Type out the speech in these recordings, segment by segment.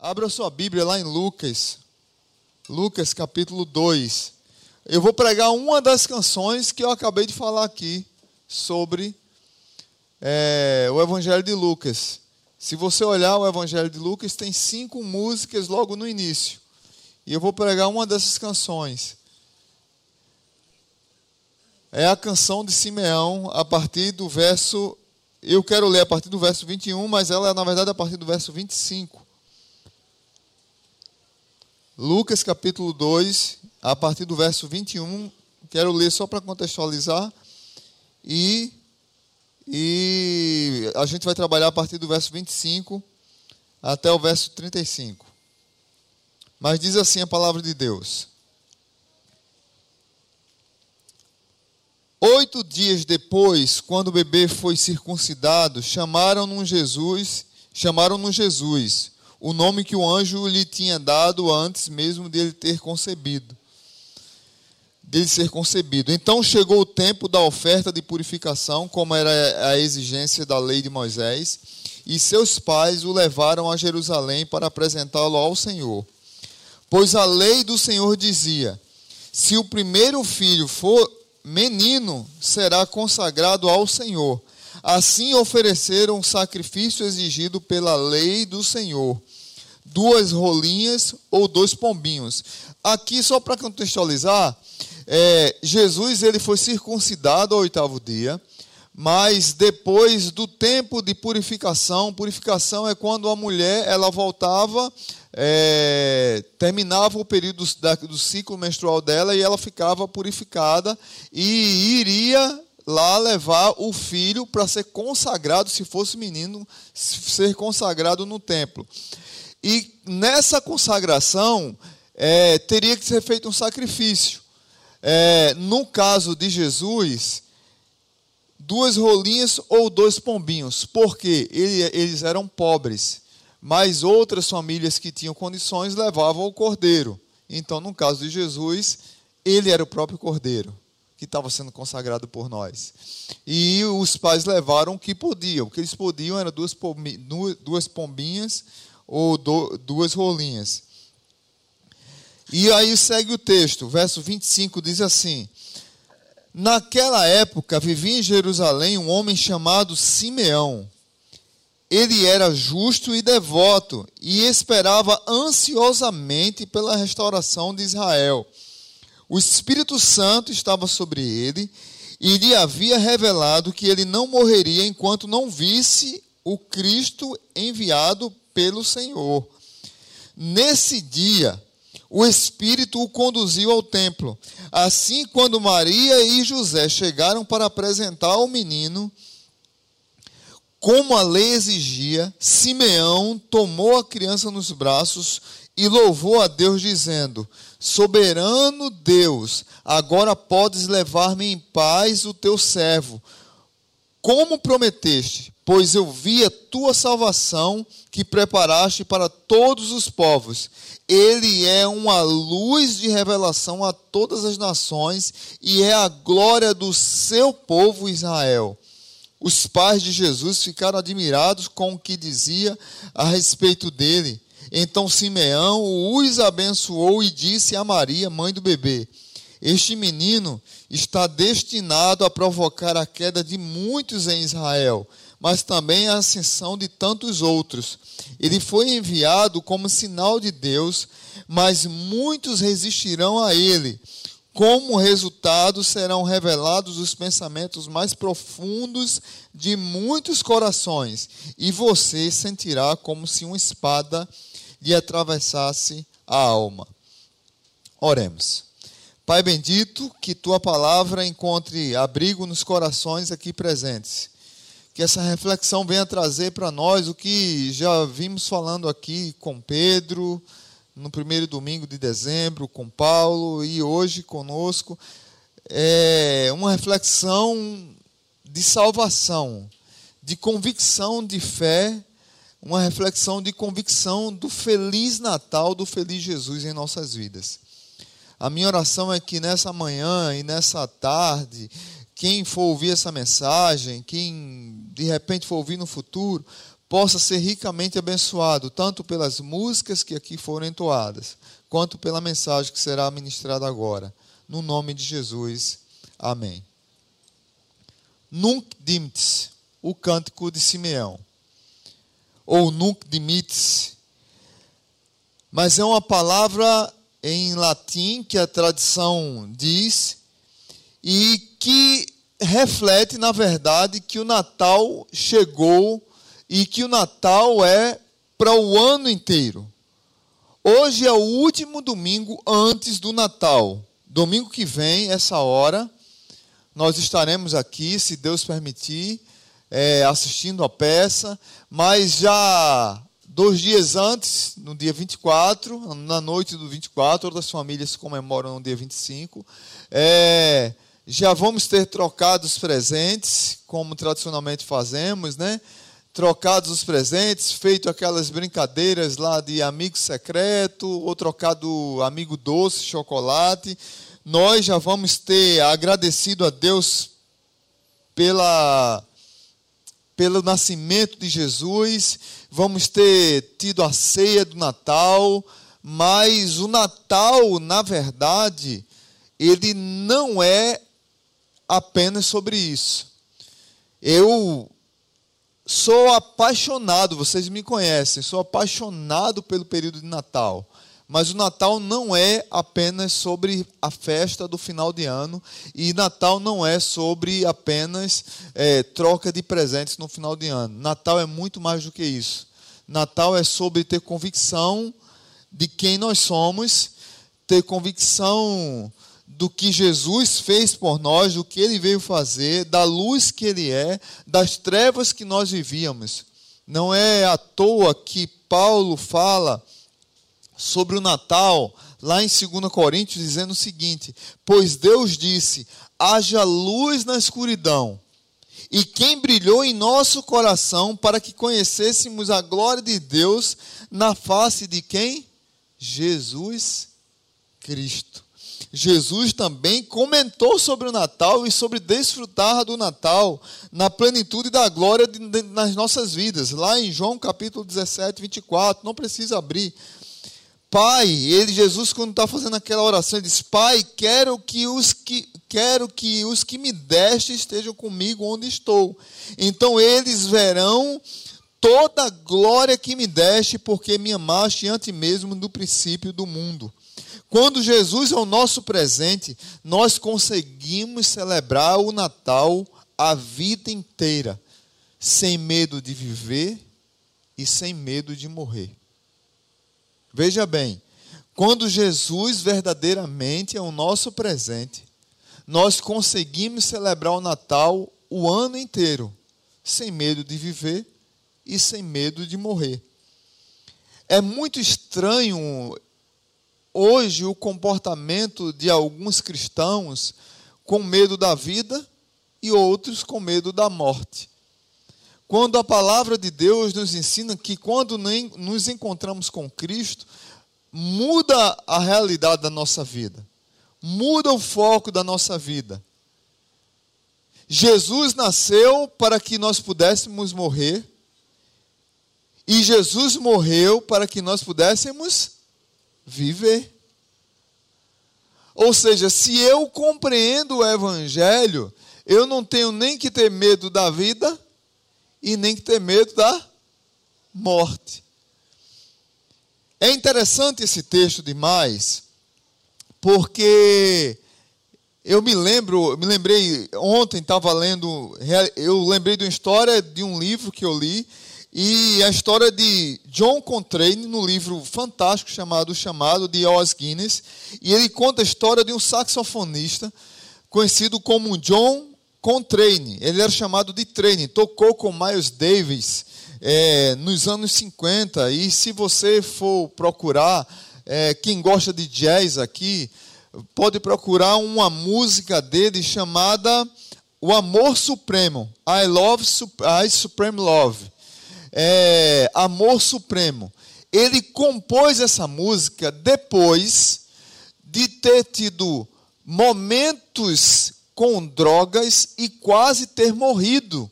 Abra sua Bíblia lá em Lucas, Lucas capítulo 2. Eu vou pregar uma das canções que eu acabei de falar aqui sobre é, o Evangelho de Lucas. Se você olhar o Evangelho de Lucas, tem cinco músicas logo no início. E eu vou pregar uma dessas canções. É a canção de Simeão, a partir do verso. Eu quero ler a partir do verso 21, mas ela é, na verdade, a partir do verso 25. Lucas capítulo 2, a partir do verso 21, quero ler só para contextualizar. E, e a gente vai trabalhar a partir do verso 25 até o verso 35. Mas diz assim a palavra de Deus. Oito dias depois, quando o bebê foi circuncidado, chamaram-no Jesus, chamaram-no Jesus o nome que o anjo lhe tinha dado antes mesmo dele ter concebido. Dele ser concebido. Então chegou o tempo da oferta de purificação, como era a exigência da lei de Moisés, e seus pais o levaram a Jerusalém para apresentá-lo ao Senhor. Pois a lei do Senhor dizia: se o primeiro filho for menino, será consagrado ao Senhor. Assim ofereceram o sacrifício exigido pela lei do Senhor duas rolinhas ou dois pombinhos. Aqui, só para contextualizar, é, Jesus ele foi circuncidado ao oitavo dia, mas depois do tempo de purificação, purificação é quando a mulher ela voltava, é, terminava o período da, do ciclo menstrual dela e ela ficava purificada e iria lá levar o filho para ser consagrado, se fosse menino, ser consagrado no templo. E nessa consagração, é, teria que ser feito um sacrifício. É, no caso de Jesus, duas rolinhas ou dois pombinhos, porque ele, eles eram pobres, mas outras famílias que tinham condições levavam o cordeiro. Então, no caso de Jesus, ele era o próprio cordeiro que estava sendo consagrado por nós. E os pais levaram o que podiam. O que eles podiam eram duas, duas pombinhas ou duas rolinhas. E aí segue o texto, verso 25 diz assim: Naquela época vivia em Jerusalém um homem chamado Simeão. Ele era justo e devoto e esperava ansiosamente pela restauração de Israel. O Espírito Santo estava sobre ele e lhe havia revelado que ele não morreria enquanto não visse o Cristo enviado pelo Senhor. Nesse dia, o Espírito o conduziu ao templo. Assim, quando Maria e José chegaram para apresentar o menino, como a lei exigia, Simeão tomou a criança nos braços e louvou a Deus, dizendo: Soberano Deus, agora podes levar-me em paz o teu servo, como prometeste, pois eu vi a tua salvação que preparaste para todos os povos. Ele é uma luz de revelação a todas as nações e é a glória do seu povo Israel. Os pais de Jesus ficaram admirados com o que dizia a respeito dele. Então Simeão os abençoou e disse a Maria, mãe do bebê: Este menino está destinado a provocar a queda de muitos em Israel mas também a ascensão de tantos outros. Ele foi enviado como sinal de Deus, mas muitos resistirão a ele. Como resultado, serão revelados os pensamentos mais profundos de muitos corações, e você sentirá como se uma espada lhe atravessasse a alma. Oremos. Pai bendito, que tua palavra encontre abrigo nos corações aqui presentes que essa reflexão venha trazer para nós o que já vimos falando aqui com Pedro, no primeiro domingo de dezembro, com Paulo e hoje conosco. É uma reflexão de salvação, de convicção de fé, uma reflexão de convicção do feliz Natal, do feliz Jesus em nossas vidas. A minha oração é que nessa manhã e nessa tarde, quem for ouvir essa mensagem, quem de repente for ouvir no futuro, possa ser ricamente abençoado, tanto pelas músicas que aqui foram entoadas, quanto pela mensagem que será ministrada agora. No nome de Jesus. Amém. Nunc dimittis, o cântico de Simeão. Ou nunc dimittis. Mas é uma palavra em latim que a tradição diz e que reflete, na verdade, que o Natal chegou e que o Natal é para o ano inteiro. Hoje é o último domingo antes do Natal. Domingo que vem, essa hora, nós estaremos aqui, se Deus permitir, é, assistindo a peça, mas já dois dias antes, no dia 24, na noite do 24, outras famílias comemoram no dia 25, é, já vamos ter trocado os presentes, como tradicionalmente fazemos, né? Trocados os presentes, feito aquelas brincadeiras lá de amigo secreto, ou trocado amigo doce, chocolate nós já vamos ter agradecido a Deus pela, pelo nascimento de Jesus, vamos ter tido a ceia do Natal, mas o Natal, na verdade, ele não é apenas sobre isso. Eu sou apaixonado, vocês me conhecem, sou apaixonado pelo período de Natal. Mas o Natal não é apenas sobre a festa do final de ano, e Natal não é sobre apenas é, troca de presentes no final de ano. Natal é muito mais do que isso. Natal é sobre ter convicção de quem nós somos, ter convicção do que Jesus fez por nós, do que ele veio fazer, da luz que ele é, das trevas que nós vivíamos. Não é à toa que Paulo fala sobre o Natal, lá em 2 Coríntios, dizendo o seguinte: Pois Deus disse: haja luz na escuridão, e quem brilhou em nosso coração para que conhecêssemos a glória de Deus na face de quem? Jesus Cristo. Jesus também comentou sobre o Natal e sobre desfrutar do Natal na plenitude da glória de, de, nas nossas vidas. Lá em João capítulo 17, 24, não precisa abrir, Pai, ele, Jesus, quando está fazendo aquela oração, ele diz: Pai, quero que os que quero que os que me deste estejam comigo onde estou. Então eles verão toda a glória que me deste, porque me amaste antes mesmo do princípio do mundo. Quando Jesus é o nosso presente, nós conseguimos celebrar o Natal a vida inteira, sem medo de viver e sem medo de morrer. Veja bem, quando Jesus verdadeiramente é o nosso presente, nós conseguimos celebrar o Natal o ano inteiro, sem medo de viver e sem medo de morrer. É muito estranho hoje o comportamento de alguns cristãos com medo da vida e outros com medo da morte. Quando a palavra de Deus nos ensina que quando nos encontramos com Cristo, muda a realidade da nossa vida, muda o foco da nossa vida. Jesus nasceu para que nós pudéssemos morrer, e Jesus morreu para que nós pudéssemos viver. Ou seja, se eu compreendo o Evangelho, eu não tenho nem que ter medo da vida e nem que ter medo da morte. É interessante esse texto demais, porque eu me lembro, me lembrei ontem estava lendo, eu lembrei de uma história de um livro que eu li e a história de John Coltrane no livro fantástico chamado Chamado de Os Guinness, e ele conta a história de um saxofonista conhecido como John Coltrane, ele era chamado de Trane, tocou com Miles Davis é, nos anos 50. E se você for procurar, é, quem gosta de jazz aqui, pode procurar uma música dele chamada O Amor Supremo. I Love I Supreme Love. É, Amor Supremo. Ele compôs essa música depois de ter tido momentos com drogas e quase ter morrido.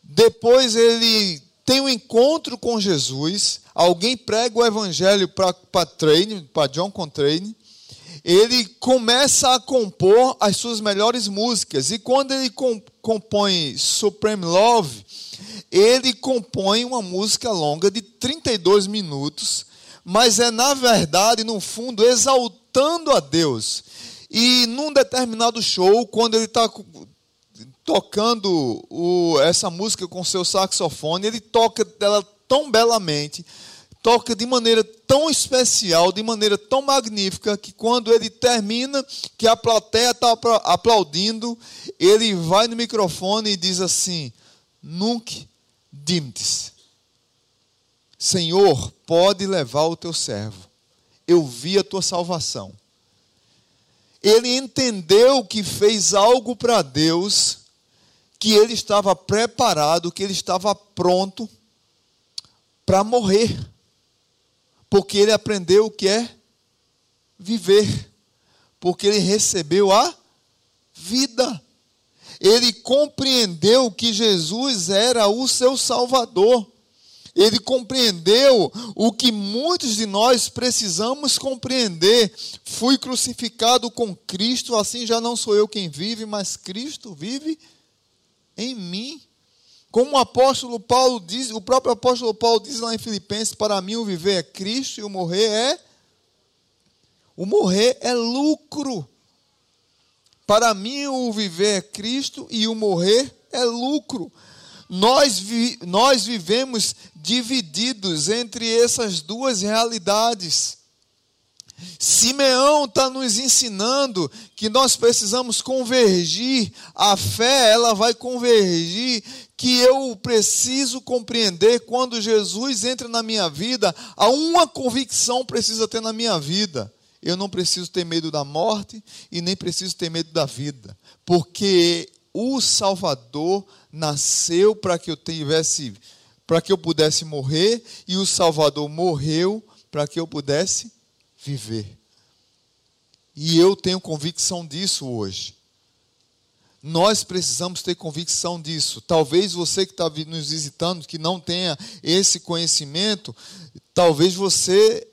Depois ele tem um encontro com Jesus. Alguém prega o evangelho para John Contraine. Ele começa a compor as suas melhores músicas. E quando ele compõe Supreme Love, ele compõe uma música longa de 32 minutos, mas é na verdade, no fundo, exaltando a Deus. E num determinado show, quando ele está tocando o, essa música com seu saxofone, ele toca ela tão belamente, toca de maneira tão especial, de maneira tão magnífica, que quando ele termina, que a plateia está aplaudindo, ele vai no microfone e diz assim: Nunca dimtes. Senhor, pode levar o teu servo. Eu vi a tua salvação. Ele entendeu que fez algo para Deus, que ele estava preparado, que ele estava pronto para morrer. Porque ele aprendeu o que é viver. Porque ele recebeu a vida ele compreendeu que Jesus era o seu Salvador. Ele compreendeu o que muitos de nós precisamos compreender. Fui crucificado com Cristo, assim já não sou eu quem vive, mas Cristo vive em mim. Como o apóstolo Paulo diz, o próprio apóstolo Paulo diz lá em Filipenses: para mim o viver é Cristo e o morrer é o morrer é lucro. Para mim, o viver é Cristo e o morrer é lucro. Nós, vi, nós vivemos divididos entre essas duas realidades. Simeão está nos ensinando que nós precisamos convergir, a fé ela vai convergir, que eu preciso compreender quando Jesus entra na minha vida, há uma convicção precisa ter na minha vida eu não preciso ter medo da morte e nem preciso ter medo da vida, porque o Salvador nasceu para que eu tivesse, para que eu pudesse morrer e o Salvador morreu para que eu pudesse viver. E eu tenho convicção disso hoje. Nós precisamos ter convicção disso. Talvez você que está nos visitando, que não tenha esse conhecimento, talvez você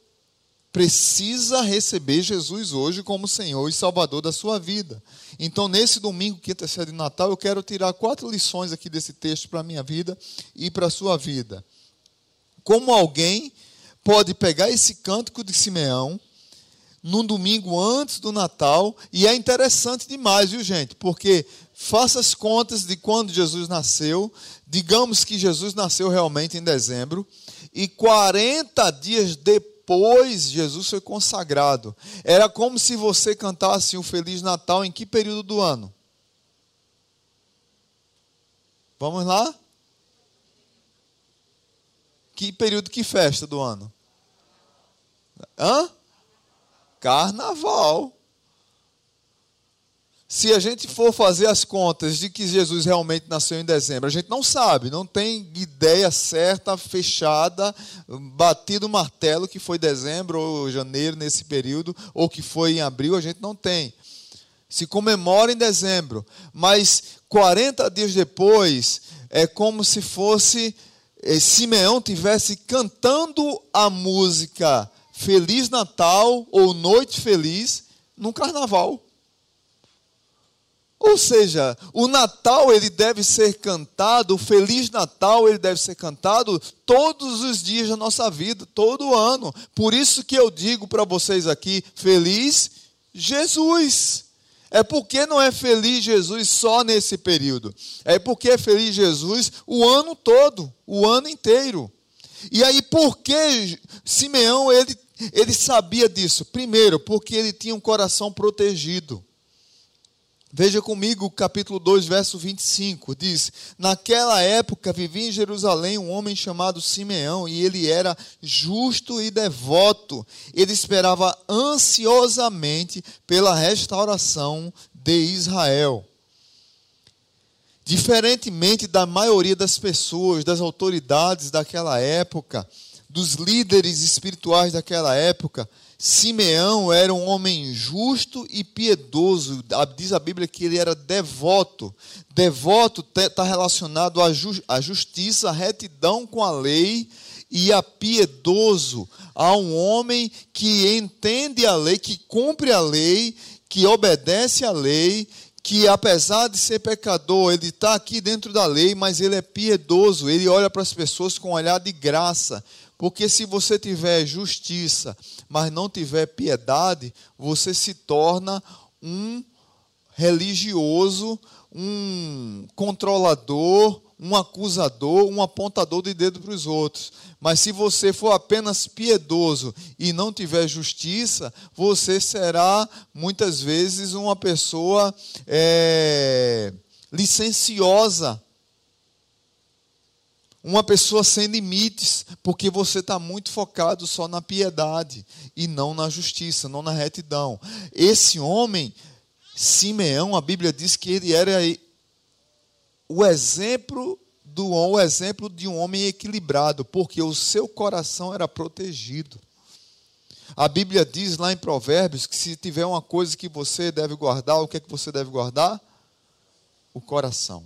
precisa receber Jesus hoje como Senhor e Salvador da sua vida. Então, nesse domingo, quinta-feira de Natal, eu quero tirar quatro lições aqui desse texto para a minha vida e para a sua vida. Como alguém pode pegar esse cântico de Simeão num domingo antes do Natal, e é interessante demais, viu, gente? Porque faça as contas de quando Jesus nasceu, digamos que Jesus nasceu realmente em dezembro, e 40 dias depois Jesus foi consagrado. Era como se você cantasse o Feliz Natal em que período do ano? Vamos lá? Que período, que festa do ano? Hã? Carnaval. Se a gente for fazer as contas de que Jesus realmente nasceu em dezembro, a gente não sabe, não tem ideia certa, fechada, batido o martelo que foi dezembro ou janeiro nesse período, ou que foi em abril, a gente não tem. Se comemora em dezembro, mas 40 dias depois é como se fosse eh, Simeão tivesse cantando a música Feliz Natal ou Noite Feliz no carnaval. Ou seja, o Natal ele deve ser cantado, o Feliz Natal ele deve ser cantado todos os dias da nossa vida, todo ano. Por isso que eu digo para vocês aqui, feliz Jesus. É porque não é feliz Jesus só nesse período. É porque é feliz Jesus o ano todo, o ano inteiro. E aí por que Simeão ele, ele sabia disso? Primeiro, porque ele tinha um coração protegido. Veja comigo o capítulo 2, verso 25. Diz: Naquela época vivia em Jerusalém um homem chamado Simeão, e ele era justo e devoto. Ele esperava ansiosamente pela restauração de Israel. Diferentemente da maioria das pessoas, das autoridades daquela época, dos líderes espirituais daquela época, Simeão era um homem justo e piedoso. Diz a Bíblia que ele era devoto. Devoto está relacionado à, justiça, à retidão com a lei e a piedoso, a um homem que entende a lei, que cumpre a lei, que obedece à lei, que apesar de ser pecador, ele está aqui dentro da lei, mas ele é piedoso, ele olha para as pessoas com um olhar de graça. Porque se você tiver justiça, mas não tiver piedade, você se torna um religioso, um controlador, um acusador, um apontador de dedo para os outros. Mas se você for apenas piedoso e não tiver justiça, você será muitas vezes uma pessoa é, licenciosa, uma pessoa sem limites, porque você está muito focado só na piedade e não na justiça, não na retidão. Esse homem, Simeão, a Bíblia diz que ele era o exemplo do o exemplo de um homem equilibrado, porque o seu coração era protegido. A Bíblia diz lá em Provérbios que se tiver uma coisa que você deve guardar, o que é que você deve guardar? O coração.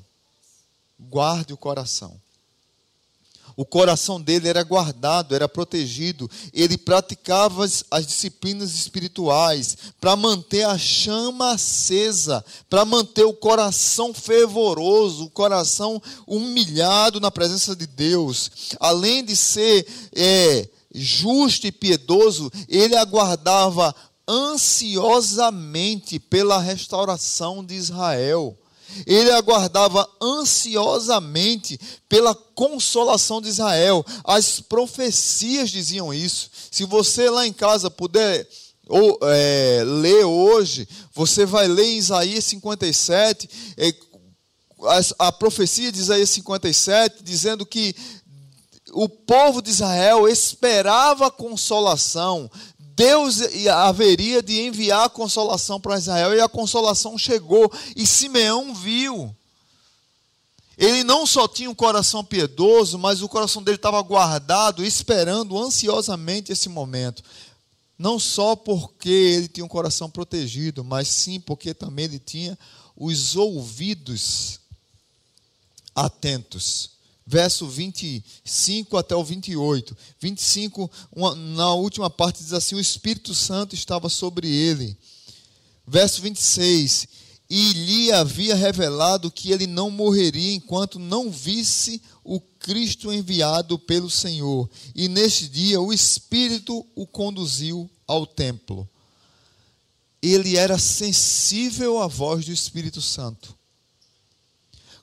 Guarde o coração. O coração dele era guardado, era protegido. Ele praticava as, as disciplinas espirituais para manter a chama acesa, para manter o coração fervoroso, o coração humilhado na presença de Deus. Além de ser é, justo e piedoso, ele aguardava ansiosamente pela restauração de Israel. Ele aguardava ansiosamente pela consolação de Israel. As profecias diziam isso. Se você lá em casa puder ou, é, ler hoje, você vai ler em Isaías 57, é, a, a profecia de Isaías 57, dizendo que o povo de Israel esperava consolação, Deus haveria de enviar a consolação para Israel e a consolação chegou e Simeão viu. Ele não só tinha um coração piedoso, mas o coração dele estava guardado, esperando ansiosamente esse momento. Não só porque ele tinha um coração protegido, mas sim porque também ele tinha os ouvidos atentos verso 25 até o 28. 25, uma, na última parte, diz assim: O Espírito Santo estava sobre ele. Verso 26. E lhe havia revelado que ele não morreria enquanto não visse o Cristo enviado pelo Senhor. E neste dia o Espírito o conduziu ao templo. Ele era sensível à voz do Espírito Santo.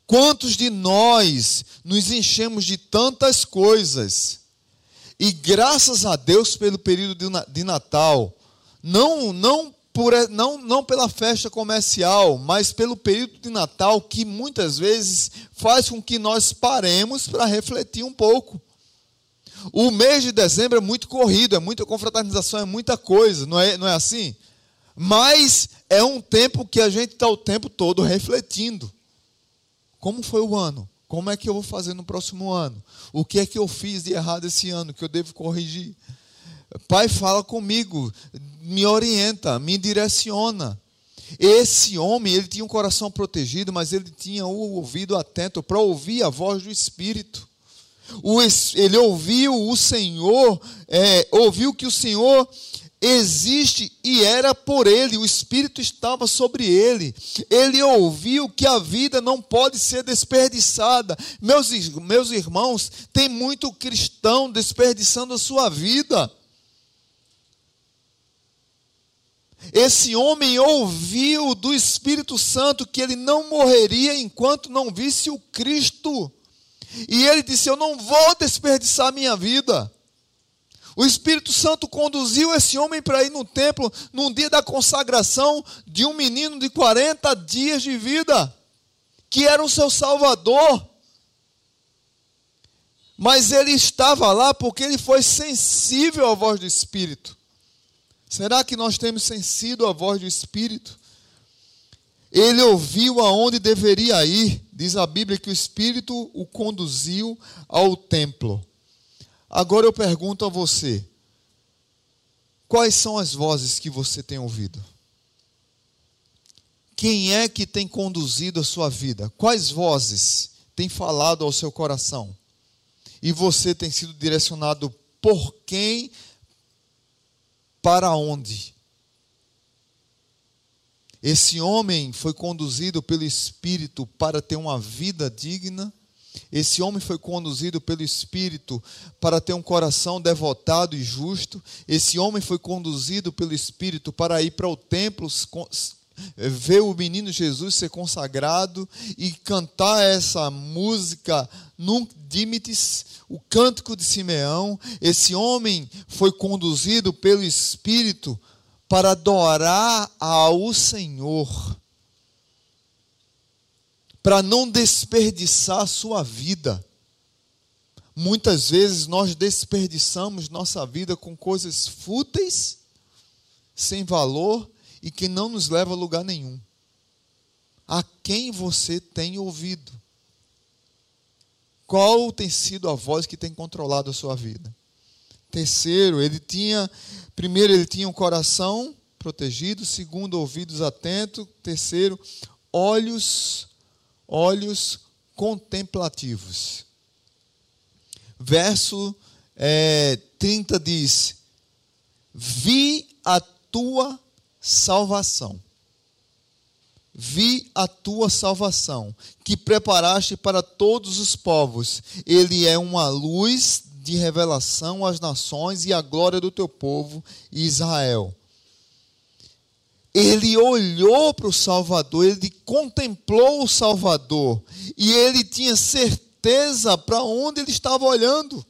Quantos de nós nos enchemos de tantas coisas e graças a Deus pelo período de Natal, não não por, não, não pela festa comercial, mas pelo período de Natal que muitas vezes faz com que nós paremos para refletir um pouco. O mês de dezembro é muito corrido, é muita confraternização, é muita coisa, não é, não é assim? Mas é um tempo que a gente está o tempo todo refletindo. Como foi o ano? Como é que eu vou fazer no próximo ano? O que é que eu fiz de errado esse ano que eu devo corrigir? Pai, fala comigo, me orienta, me direciona. Esse homem, ele tinha um coração protegido, mas ele tinha o ouvido atento para ouvir a voz do Espírito. ele ouviu o Senhor, é, ouviu que o Senhor existe e era por ele, o Espírito estava sobre ele. Ele ouviu que a vida não pode ser desperdiçada. Meus, meus irmãos, tem muito cristão desperdiçando a sua vida. Esse homem ouviu do Espírito Santo que ele não morreria enquanto não visse o Cristo. E ele disse: Eu não vou desperdiçar minha vida. O Espírito Santo conduziu esse homem para ir no templo num dia da consagração de um menino de 40 dias de vida, que era o seu Salvador. Mas ele estava lá porque ele foi sensível à voz do Espírito. Será que nós temos sentido a voz do Espírito? Ele ouviu aonde deveria ir. Diz a Bíblia que o Espírito o conduziu ao templo. Agora eu pergunto a você: quais são as vozes que você tem ouvido? Quem é que tem conduzido a sua vida? Quais vozes têm falado ao seu coração? E você tem sido direcionado por quem? Para onde? Esse homem foi conduzido pelo Espírito para ter uma vida digna. Esse homem foi conduzido pelo Espírito para ter um coração devotado e justo. Esse homem foi conduzido pelo Espírito para ir para o templo, ver o menino Jesus ser consagrado e cantar essa música Nunc Dimitis, o cântico de Simeão. Esse homem foi conduzido pelo Espírito para adorar ao Senhor, para não desperdiçar a sua vida. Muitas vezes nós desperdiçamos nossa vida com coisas fúteis, sem valor e que não nos leva a lugar nenhum. A quem você tem ouvido? Qual tem sido a voz que tem controlado a sua vida? Terceiro, ele tinha, primeiro, ele tinha um coração protegido, segundo, ouvidos atentos, terceiro, olhos, olhos contemplativos. Verso é, 30 diz: Vi a tua salvação. Vi a tua salvação, que preparaste para todos os povos. Ele é uma luz de revelação às nações e à glória do teu povo Israel. Ele olhou para o Salvador, ele contemplou o Salvador e ele tinha certeza para onde ele estava olhando.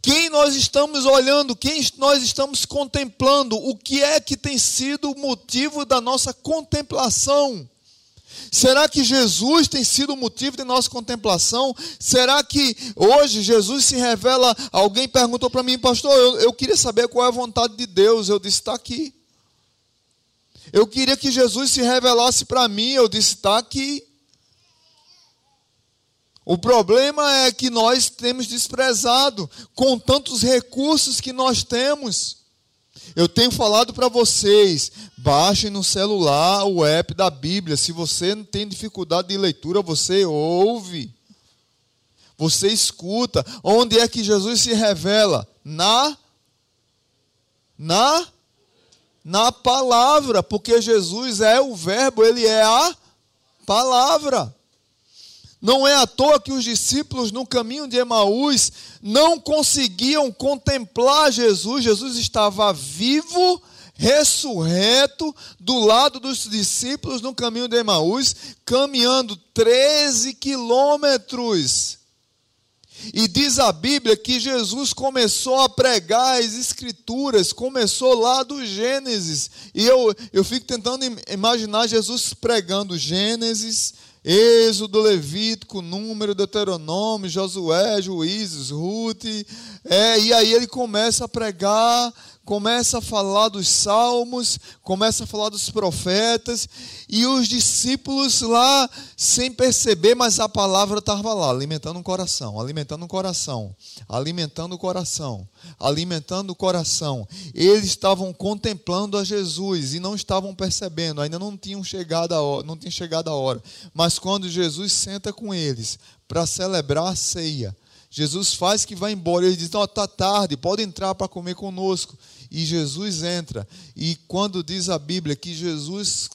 Quem nós estamos olhando, quem nós estamos contemplando, o que é que tem sido o motivo da nossa contemplação? Será que Jesus tem sido o motivo de nossa contemplação? Será que hoje Jesus se revela? Alguém perguntou para mim, pastor, eu, eu, queria saber qual é a vontade de Deus. Eu disse, está aqui. Eu queria que Jesus se revelasse para mim. Eu disse, está aqui. O problema é que nós temos desprezado com tantos recursos que nós temos. Eu tenho falado para vocês, baixem no celular o app da Bíblia. Se você não tem dificuldade de leitura, você ouve. Você escuta. Onde é que Jesus se revela? Na na na palavra, porque Jesus é o verbo, ele é a palavra. Não é à toa que os discípulos no caminho de Emaús não conseguiam contemplar Jesus. Jesus estava vivo, ressurreto, do lado dos discípulos no caminho de Emaús, caminhando 13 quilômetros. E diz a Bíblia que Jesus começou a pregar as Escrituras, começou lá do Gênesis. E eu, eu fico tentando imaginar Jesus pregando Gênesis, Êxodo, Levítico, Número, Deuteronômio, Josué, Juízes, Ruth. É, e aí ele começa a pregar, começa a falar dos salmos, começa a falar dos profetas, e os discípulos lá, sem perceber, mas a palavra estava lá, alimentando o coração, alimentando o coração, alimentando o coração, alimentando o coração. Eles estavam contemplando a Jesus e não estavam percebendo, ainda não tinham chegado a hora, não tinha chegado a hora. Mas quando Jesus senta com eles para celebrar a ceia, Jesus faz que vai embora. Ele diz: Não, está tarde, pode entrar para comer conosco. E Jesus entra. E quando diz a Bíblia que Jesus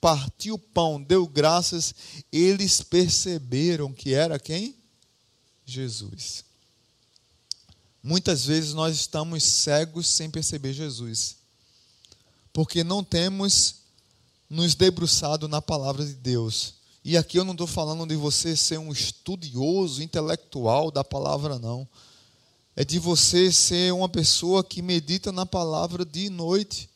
partiu o pão, deu graças, eles perceberam que era quem? Jesus. Muitas vezes nós estamos cegos sem perceber Jesus, porque não temos nos debruçado na palavra de Deus. E aqui eu não estou falando de você ser um estudioso intelectual da palavra, não. É de você ser uma pessoa que medita na palavra dia e noite.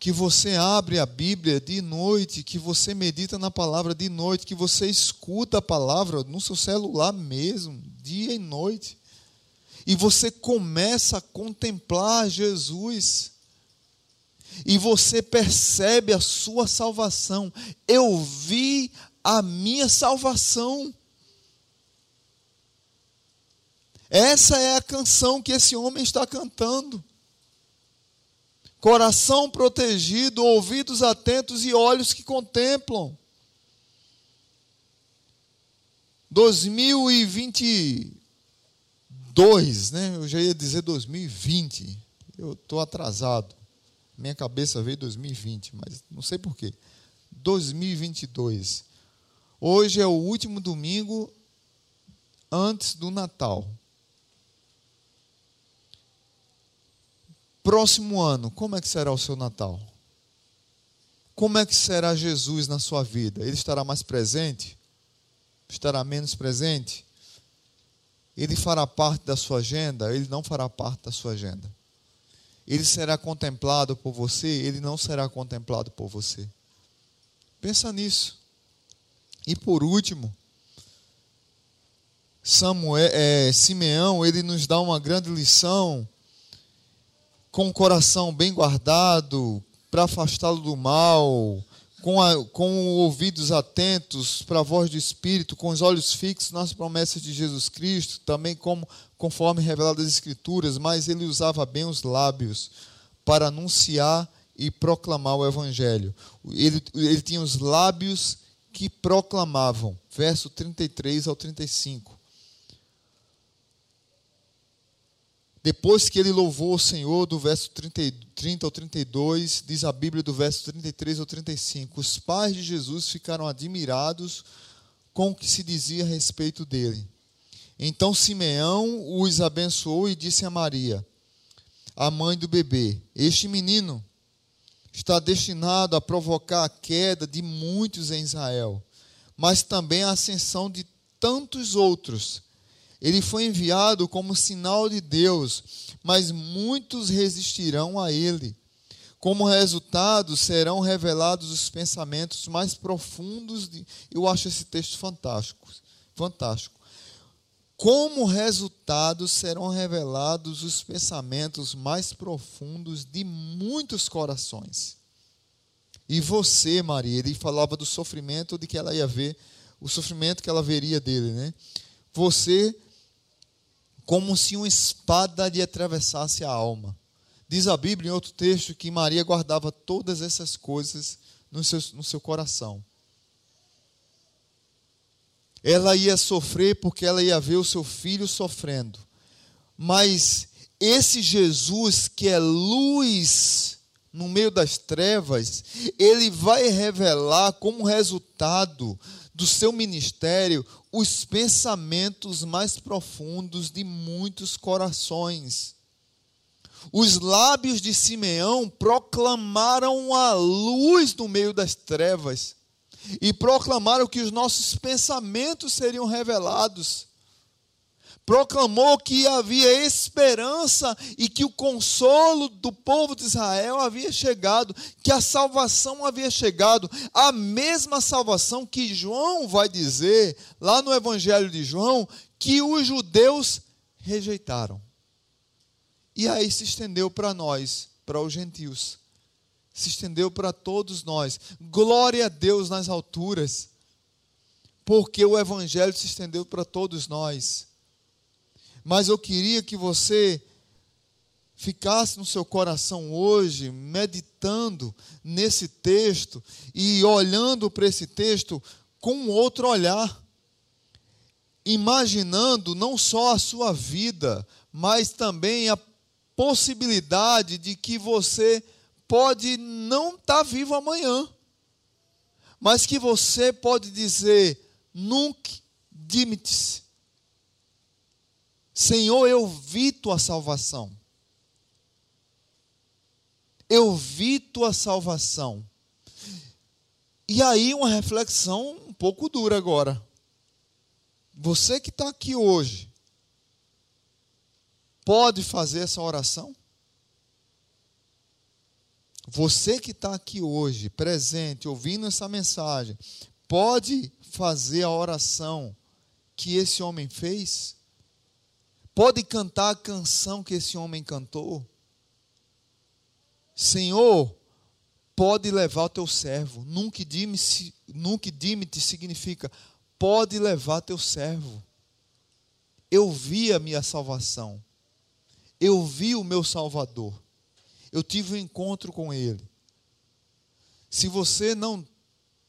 Que você abre a Bíblia de noite, que você medita na palavra de noite, que você escuta a palavra no seu celular mesmo, dia e noite. E você começa a contemplar Jesus e você percebe a sua salvação. Eu vi a minha salvação. Essa é a canção que esse homem está cantando. Coração protegido, ouvidos atentos e olhos que contemplam. 2022, né? Eu já ia dizer 2020. Eu estou atrasado. Minha cabeça veio 2020, mas não sei porquê. 2022. Hoje é o último domingo antes do Natal. Próximo ano, como é que será o seu Natal? Como é que será Jesus na sua vida? Ele estará mais presente? Estará menos presente? Ele fará parte da sua agenda? Ele não fará parte da sua agenda. Ele será contemplado por você? Ele não será contemplado por você. Pensa nisso. E por último, Samuel, é, Simeão, ele nos dá uma grande lição com o coração bem guardado, para afastá-lo do mal, com, a, com ouvidos atentos para a voz do Espírito, com os olhos fixos nas promessas de Jesus Cristo, também como conforme revelado das Escrituras, mas ele usava bem os lábios para anunciar e proclamar o Evangelho. Ele, ele tinha os lábios que proclamavam, verso 33 ao 35. Depois que ele louvou o Senhor, do verso 30, 30 ao 32, diz a Bíblia do verso 33 ao 35, os pais de Jesus ficaram admirados com o que se dizia a respeito dele. Então Simeão os abençoou e disse a Maria, a mãe do bebê: Este menino está destinado a provocar a queda de muitos em Israel, mas também a ascensão de tantos outros ele foi enviado como sinal de Deus, mas muitos resistirão a ele. Como resultado, serão revelados os pensamentos mais profundos. De... Eu acho esse texto fantástico. Fantástico. Como resultado, serão revelados os pensamentos mais profundos de muitos corações. E você, Maria, ele falava do sofrimento de que ela ia ver, o sofrimento que ela veria dele, né? Você como se uma espada lhe atravessasse a alma. Diz a Bíblia em outro texto que Maria guardava todas essas coisas no seu, no seu coração. Ela ia sofrer porque ela ia ver o seu filho sofrendo. Mas esse Jesus que é luz no meio das trevas, ele vai revelar como resultado do seu ministério os pensamentos mais profundos de muitos corações. Os lábios de Simeão proclamaram a luz no meio das trevas e proclamaram que os nossos pensamentos seriam revelados proclamou que havia esperança e que o consolo do povo de Israel havia chegado, que a salvação havia chegado, a mesma salvação que João vai dizer lá no Evangelho de João, que os judeus rejeitaram. E aí se estendeu para nós, para os gentios. Se estendeu para todos nós. Glória a Deus nas alturas. Porque o evangelho se estendeu para todos nós mas eu queria que você ficasse no seu coração hoje, meditando nesse texto e olhando para esse texto com outro olhar, imaginando não só a sua vida, mas também a possibilidade de que você pode não estar tá vivo amanhã, mas que você pode dizer: nunca dimite Senhor, eu vi tua salvação. Eu vi tua salvação. E aí, uma reflexão um pouco dura agora. Você que está aqui hoje, pode fazer essa oração? Você que está aqui hoje, presente, ouvindo essa mensagem, pode fazer a oração que esse homem fez? Pode cantar a canção que esse homem cantou? Senhor, pode levar o teu servo. Nunca dime-te significa pode levar teu servo. eu vi a minha salvação. Eu vi o meu Salvador. Eu tive um encontro com Ele. Se você não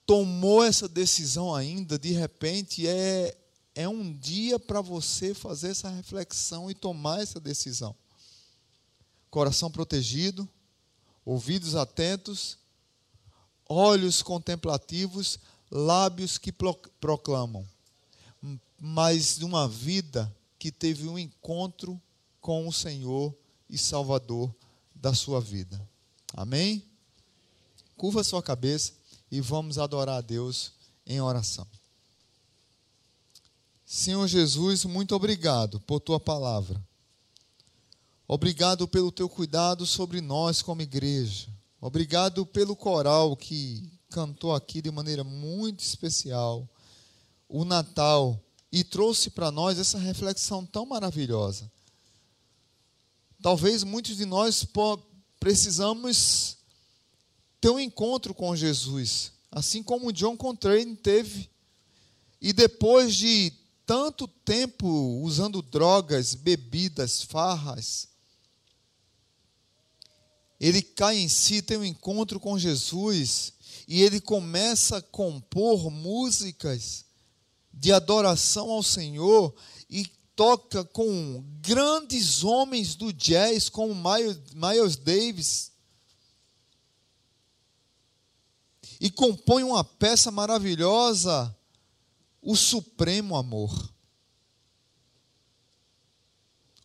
tomou essa decisão ainda, de repente é, é um dia para você fazer essa reflexão e tomar essa decisão. Coração protegido, ouvidos atentos, olhos contemplativos, lábios que proclamam, mas de uma vida que teve um encontro com o Senhor e Salvador da sua vida. Amém? Curva sua cabeça e vamos adorar a Deus em oração. Senhor Jesus, muito obrigado por tua palavra. Obrigado pelo teu cuidado sobre nós como igreja. Obrigado pelo coral que cantou aqui de maneira muito especial o Natal e trouxe para nós essa reflexão tão maravilhosa. Talvez muitos de nós precisamos ter um encontro com Jesus, assim como John Coltrane teve. E depois de tanto tempo usando drogas, bebidas, farras, ele cai em si, tem um encontro com Jesus e ele começa a compor músicas de adoração ao Senhor e toca com grandes homens do jazz como Miles Davis e compõe uma peça maravilhosa, o supremo amor.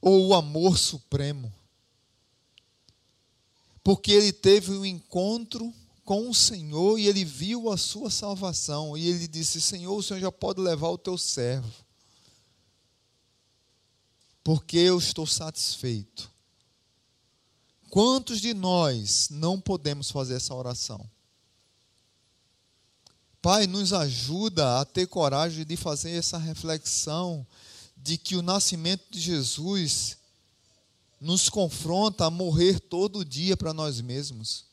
Ou o amor supremo. Porque ele teve um encontro com o Senhor e ele viu a sua salvação. E ele disse: Senhor, o Senhor já pode levar o teu servo. Porque eu estou satisfeito. Quantos de nós não podemos fazer essa oração? Pai, nos ajuda a ter coragem de fazer essa reflexão de que o nascimento de Jesus nos confronta a morrer todo dia para nós mesmos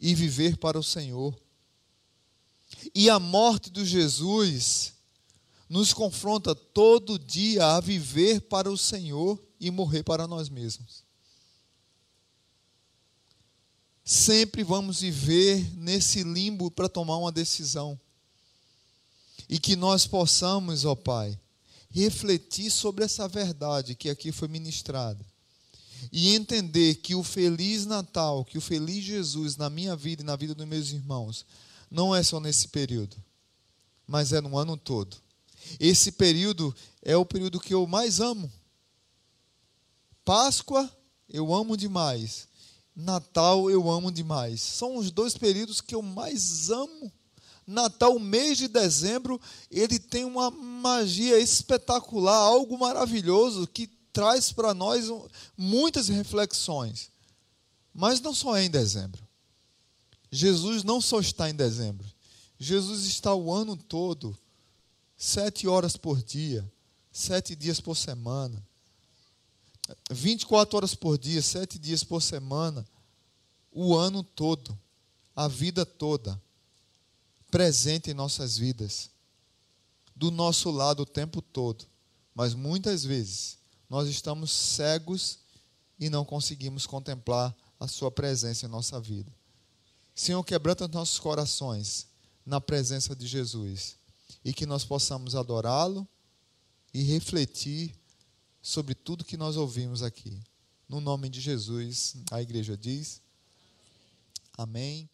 e viver para o Senhor. E a morte de Jesus nos confronta todo dia a viver para o Senhor e morrer para nós mesmos sempre vamos viver nesse limbo para tomar uma decisão. E que nós possamos, ó Pai, refletir sobre essa verdade que aqui foi ministrada. E entender que o feliz Natal, que o feliz Jesus na minha vida e na vida dos meus irmãos, não é só nesse período, mas é no ano todo. Esse período é o período que eu mais amo. Páscoa, eu amo demais. Natal eu amo demais. São os dois períodos que eu mais amo. Natal, mês de dezembro, ele tem uma magia espetacular, algo maravilhoso que traz para nós muitas reflexões. Mas não só é em dezembro. Jesus não só está em dezembro. Jesus está o ano todo, sete horas por dia, sete dias por semana. 24 horas por dia, sete dias por semana, o ano todo, a vida toda, presente em nossas vidas, do nosso lado o tempo todo. Mas muitas vezes nós estamos cegos e não conseguimos contemplar a Sua presença em nossa vida. Senhor, quebranta nossos corações na presença de Jesus e que nós possamos adorá-lo e refletir sobre tudo que nós ouvimos aqui. No nome de Jesus, a igreja diz: Amém.